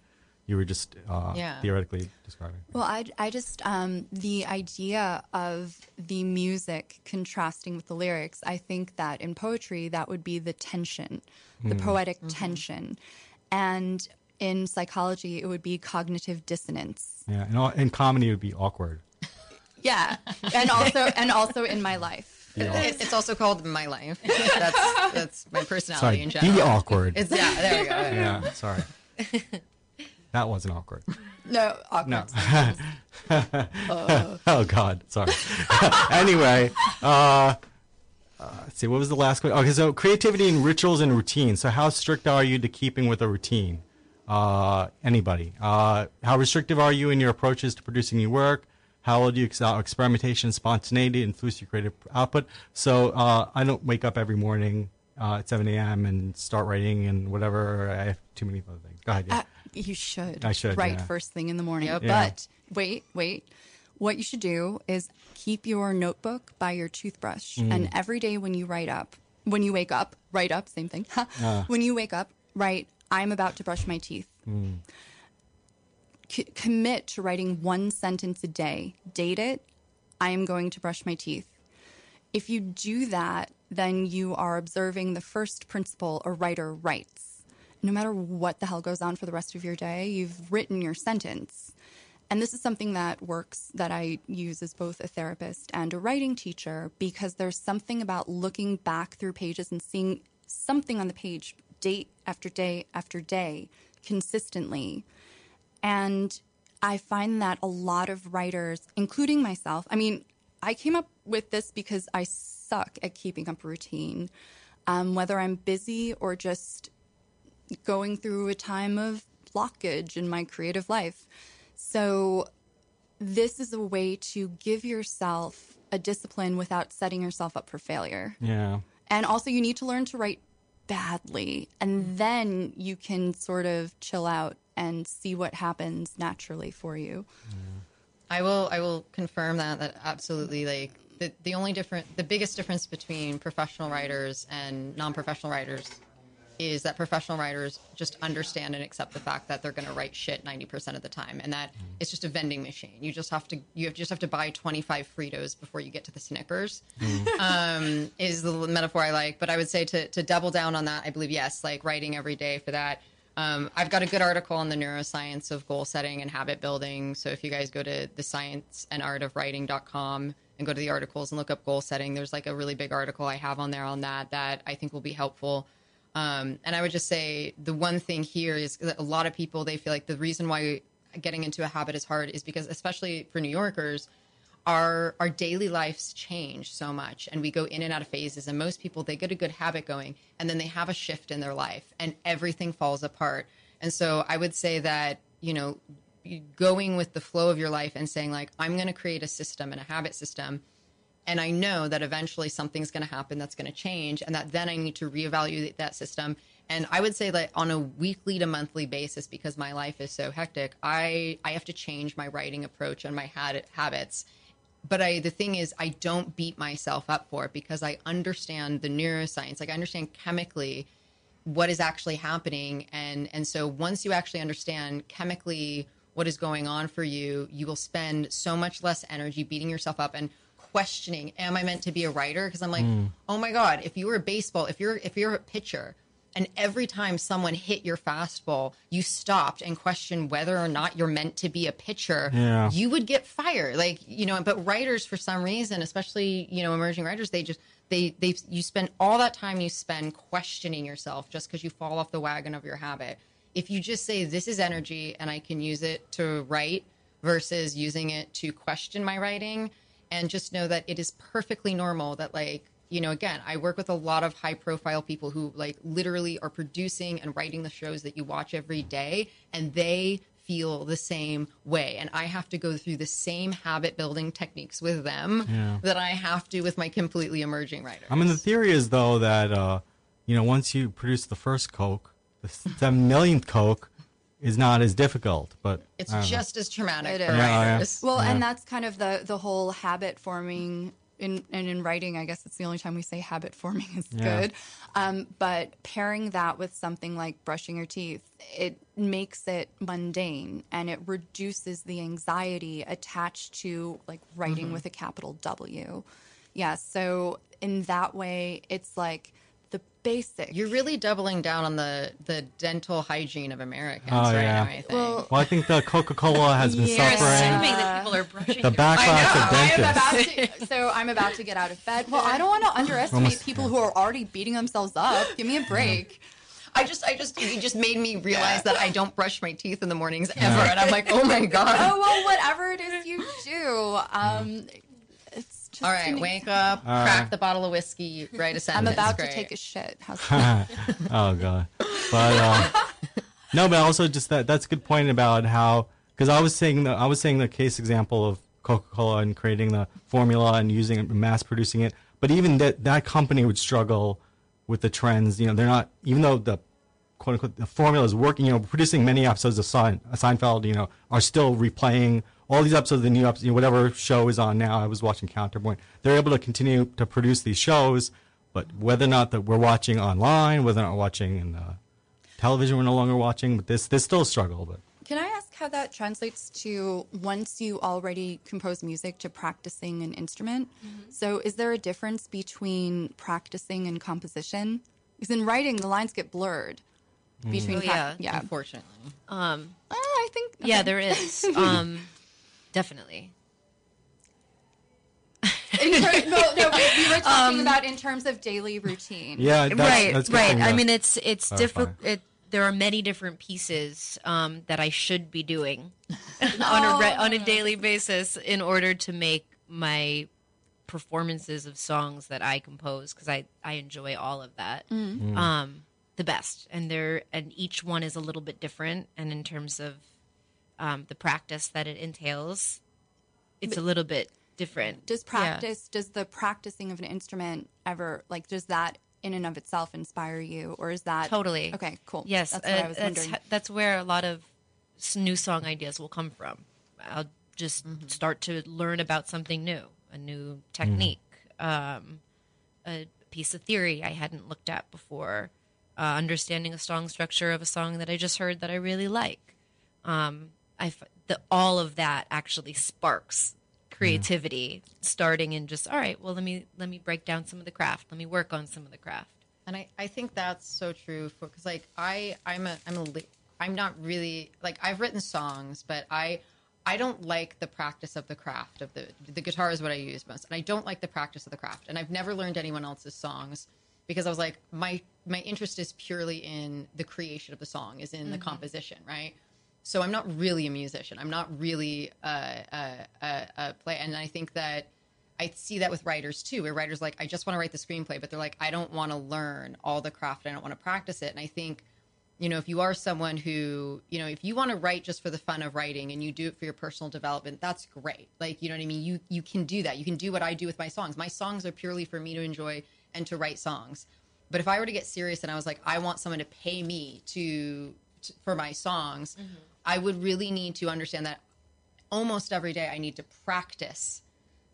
you were just uh, Yeah. theoretically describing. Well, I, I just, um, the idea of the music contrasting with the lyrics, I think that in poetry, that would be the tension, the poetic tension. And in psychology, it would be cognitive dissonance. Yeah, and all, in comedy it would be awkward. Yeah. <laughs> and also, and also in my life. Be awkward. It- it's also called my life. That's that's my personality Sorry, in general. be awkward. It's yeah. There we go. yeah, sorry. <laughs> that wasn't awkward. <laughs> No, awkward. No. <laughs> <laughs> oh God, sorry. anyway, uh, uh, let's see. What was the last question? Okay, so creativity and rituals and routines. So how strict are you to keeping with a routine? Uh, anybody? Uh, how restrictive are you in your approaches to producing your work? How will do you ex- uh, experimentation, spontaneity influence your creative output? So uh, I don't wake up every morning uh, at 7 a.m. and start writing and whatever. I have too many other things. Go ahead. Yeah. Uh, you should. I should, Right yeah. first thing in the morning. Yep. Yeah. But wait, wait. What you should do is keep your notebook by your toothbrush. Mm. And every day when you write up, when you wake up, write up, same thing. <laughs> When you wake up, write, I'm about to brush my teeth. Mm. C- commit to writing one sentence a day. Date it. I am going to brush my teeth. If you do that, then you are observing the first principle a writer writes. No matter what the hell goes on for the rest of your day, you've written your sentence. And this is something that works that I use as both a therapist and a writing teacher because there's something about looking back through pages and seeing something on the page date after day after day consistently. And I find that a lot of writers, including myself, I mean, I came up with this because I suck at keeping up a routine. Um, whether I'm busy or just going through a time of blockage in my creative life. So, this is a way to give yourself a discipline without setting yourself up for failure. Yeah. And also, you need to learn to write badly, and then you can sort of chill out and see what happens naturally for you. I will I will confirm that that absolutely like the the only different the biggest difference between professional writers and non-professional writers is that professional writers just understand and accept the fact that they're going to write shit 90% of the time and that it's just a vending machine. You just have to you just have to buy 25 Fritos before you get to the Snickers. Um, is the metaphor I like, but I would say to to double down on that, I believe yes, like writing every day for that. Um, I've got a good article on the neuroscience of goal setting and habit building. So if you guys go to the science and art of writing.com and go to the articles and look up goal setting, there's like a really big article I have on there on that that I think will be helpful. Um, and I would just say the one thing here is that a lot of people they feel like the reason why getting into a habit is hard is because especially for New Yorkers, our our daily lives change so much and we go in and out of phases and most people they get a good habit going and then they have a shift in their life and everything falls apart. And so I would say that, you know, going with the flow of your life and saying like I'm going to create a system and a habit system and I know that eventually something's going to happen that's going to change, and that then I need to reevaluate that system. And I would say that on a weekly to monthly basis, because my life is so hectic, I I have to change my writing approach and my had, habits. But I the thing is, I don't beat myself up for it because I understand the neuroscience. Like I understand chemically what is actually happening, and and so once you actually understand chemically what is going on for you, you will spend so much less energy beating yourself up and questioning am i meant to be a writer? Because i'm like hmm. oh my god if you were a baseball if you're if you're a pitcher and every time someone hit your fastball you stopped and questioned whether or not you're meant to be a pitcher Yeah. you would get fired. Like you know but writers for some reason especially you know emerging writers they just they they you spend all that time you spend questioning yourself just because you fall off the wagon of your habit. If you just say this is energy and i can use it to write versus using it to question my writing and just know that it is perfectly normal that like you know again i work with a lot of high profile people who like literally are producing and writing the shows that you watch every day and they feel the same way and i have to go through the same habit building techniques with them Yeah. that i have to with my completely emerging writers I mean, the theory is though that uh, you know once you produce the first Coke, the seven millionth Coke is not as difficult. But it's I don't know. just as traumatic It for is. Yeah, yeah. Well, Yeah. and that's kind of the the whole habit forming in and in writing. I guess it's the only time we say habit forming is Yeah. good. Um, but pairing that with something like brushing your teeth, it makes it mundane and it reduces the anxiety attached to like writing Mm-hmm. with a capital W. Yeah. So in that way, it's like the basics. you're really doubling down on the the dental hygiene of americans Oh, right yeah. now i think Well, Well, I think the Coca Cola has been Yeah. You're suffering. assuming that people are brushing The their backlash of I am dentists. about to, so I'm about to get out of bed. Well, I don't want to underestimate Almost- people who are already beating themselves up. Give me a break. I just, I just, you just made me realize that I don't brush my teeth in the mornings ever, and I'm like, oh my god. <laughs> Oh well, whatever it is you do, um, it's just. All right, an- wake up, All crack right. the bottle of whiskey, write a sentence. I'm sentence. about to take a shit. How's <laughs> that? oh god but uh, no but also just that that's a good point about how because i was saying the i was saying the case example of coca-cola and creating the formula and using it mass producing it but even that that company would struggle with the trends you know they're not even though the quote unquote the formula is working you know producing many episodes of Sein, seinfeld you know are still replaying all these episodes of the new episodes, you know, whatever show is on now i was watching counterpoint they're able to continue to produce these shows but whether or not that we're watching online, whether or not we're watching in uh, television, we're no longer watching. But this this still a struggle. But Can I ask how that translates to once you already compose music to practicing an instrument? So, is there a difference between practicing and composition? Because in writing, the lines get blurred between. Oh, prac- yeah. yeah. Unfortunately, Oh, I think. Yeah, there is. <laughs> Um, definitely. In ter- <laughs> no, no, we we were talking about in terms of daily routine. yeah, that's, right, that's right. thing I mean, it's it's clarify. difficult. It, there are many different pieces um, that I should be doing <laughs> on a re- on a daily basis in order to make my performances of songs that I compose because I I enjoy all of that um, the best, and there and each one is a little bit different, and in terms of um, the practice that it entails, it's a little bit different. Does Yeah. practice, does the practicing of an instrument ever, like, does that in and of itself inspire you, or is that Totally. Okay, cool. Yes, that's what uh, I was that's, wondering. that's where a lot of new song ideas will come from. I'll just Mm-hmm. start to learn about something new, a new technique, um, a piece of theory I hadn't looked at before. uh, understanding a song structure of a song that I just heard that I really like. Um, I the, all of that actually sparks creativity, starting in just all right. Well, let me let me break down some of the craft. Let me work on some of the craft. And I, I think that's so true for because like I I'm a I'm a I'm not really like I've written songs, but I I don't like the practice of the craft of the the guitar is what I use most, and I don't like the practice of the craft. And I've never learned anyone else's songs because I was like my my interest is purely in the creation of the song, is in the mm-hmm. composition, right? So I'm not really a musician. I'm not really a, a, a, a play, and I think that I see that with writers too, where writers like I just want to write the screenplay, but they're like I don't want to learn all the craft. I don't want to practice it. And I think, you know, if you are someone who, you know, if you want to write just for the fun of writing and you do it for your personal development, that's great. Like you know what I mean. You you can do that. You can do what I do with my songs. My songs are purely for me to enjoy and to write songs. But if I were to get serious and I was like, I want someone to pay me to, to for my songs, mm-hmm. I would really need to understand that almost every day I need to practice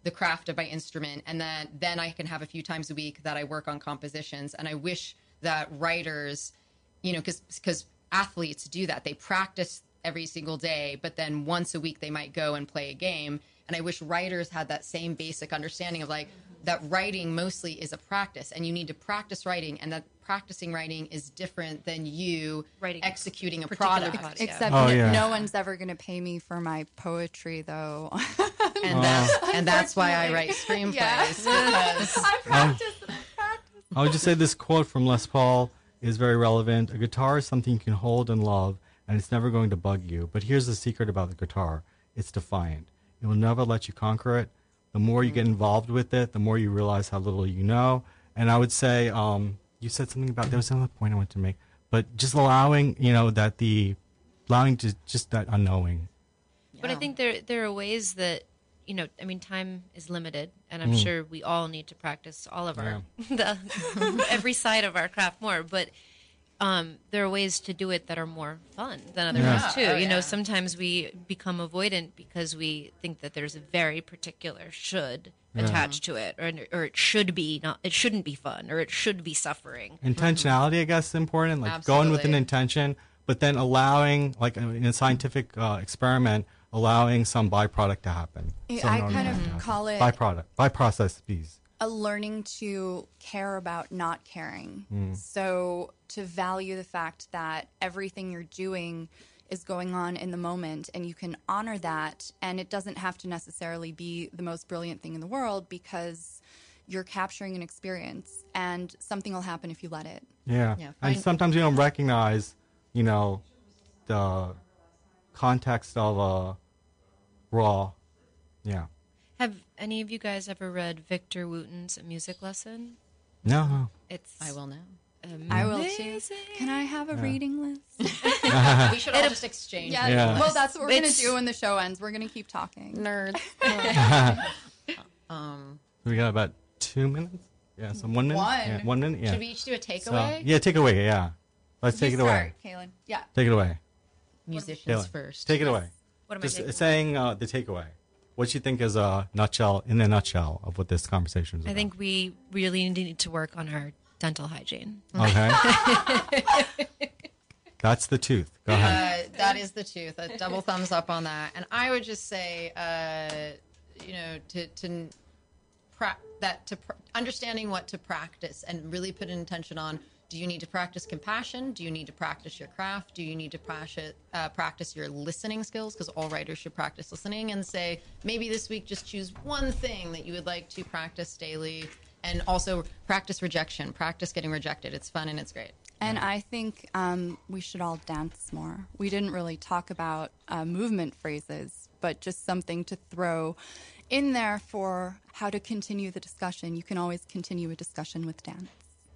the craft of my instrument and then then I can have a few times a week that I work on compositions. And I wish that writers you know cuz cuz athletes do that. They practice every single day but then once a week they might go and play a game and I wish writers had that same basic understanding of like that writing mostly is a practice and you need to practice writing and that practicing writing is different than you Writing executing a product product. Except Oh, no, yeah. no one's ever going to pay me for my poetry, though. <laughs> and that's and that's why I write screenplays Yeah. <laughs> I practice. I practice. I would just say this quote from Les Paul is very relevant. A guitar is something you can hold and love, and it's never going to bug you. But here's the secret about the guitar it's defiant. It will never let you conquer it. The more you get involved with it, the more you realize how little you know. And I would say, um, you said something about there was another point I wanted to make, but just allowing, you know, that the allowing to just that unknowing. But I think there there are ways that you know. I mean, time is limited, and Mm. I'm sure we all need to practice all of our <laughs> the, every side of our craft more. But um, there are ways to do it that are more fun than other Yeah. ways too. Oh, you know, sometimes we become avoidant because we think that there's a very particular should Yeah. attached to it, or or it should be not. It shouldn't be fun, or it should be suffering. intentionality i guess is important like going with an intention but then allowing like in a scientific uh, experiment allowing some byproduct to happen Yeah, Some I non- kind of byproduct. call it- byproduct byprocess bees a learning to care about not caring. Mm. So to value the fact that everything you're doing is going on in the moment and you can honor that and it doesn't have to necessarily be the most brilliant thing in the world because you're capturing an experience and something will happen if you let it. yeah, Yeah, and find- sometimes you don't recognize you know the context of a raw yeah Have any of you guys ever read Victor Wooten's Music Lesson? no It's I will now. I will too. amazing. Can I have a reading list? <laughs> <laughs> We should all just exchange. Yeah. Yeah. Well, that's what we're going to do when the show ends. We're going to keep talking. nerds. <laughs> um, we got about two minutes yeah so one minute One. yeah, one minute yeah Should we each do a So, takeaway? yeah take it away yeah let's take You it away start, Kaylin. Yeah. take it away Musicians Dylan, first. take it away What am Just I taking? saying uh, the takeaway. What you think is a nutshell, in a nutshell, of what this conversation is I about? think we really need to work on our dental hygiene. Okay. <laughs> That's the tooth. Go ahead. Uh, that is the truth. A double thumbs up on that. And I would just say, uh, you know, to to pra- that to pr- understanding what to practice and really put an intention on. Do you need to practice compassion? Do you need to practice your craft? Do you need to practice uh, practice your listening skills? Because all writers should practice listening. And say maybe this week just choose one thing that you would like to practice daily, and also practice rejection. Practice getting rejected. It's fun and it's great. And I think um, we should all dance more. We didn't really talk about uh, movement phrases, but just something to throw in there for how to continue the discussion. You can always continue a discussion with dance.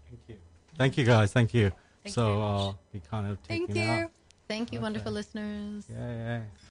Thank you. Thank you, guys. Thank you. Thank so you. uh, we kind of Thank taking you. out. Thank you, wonderful listeners. Yeah, yeah.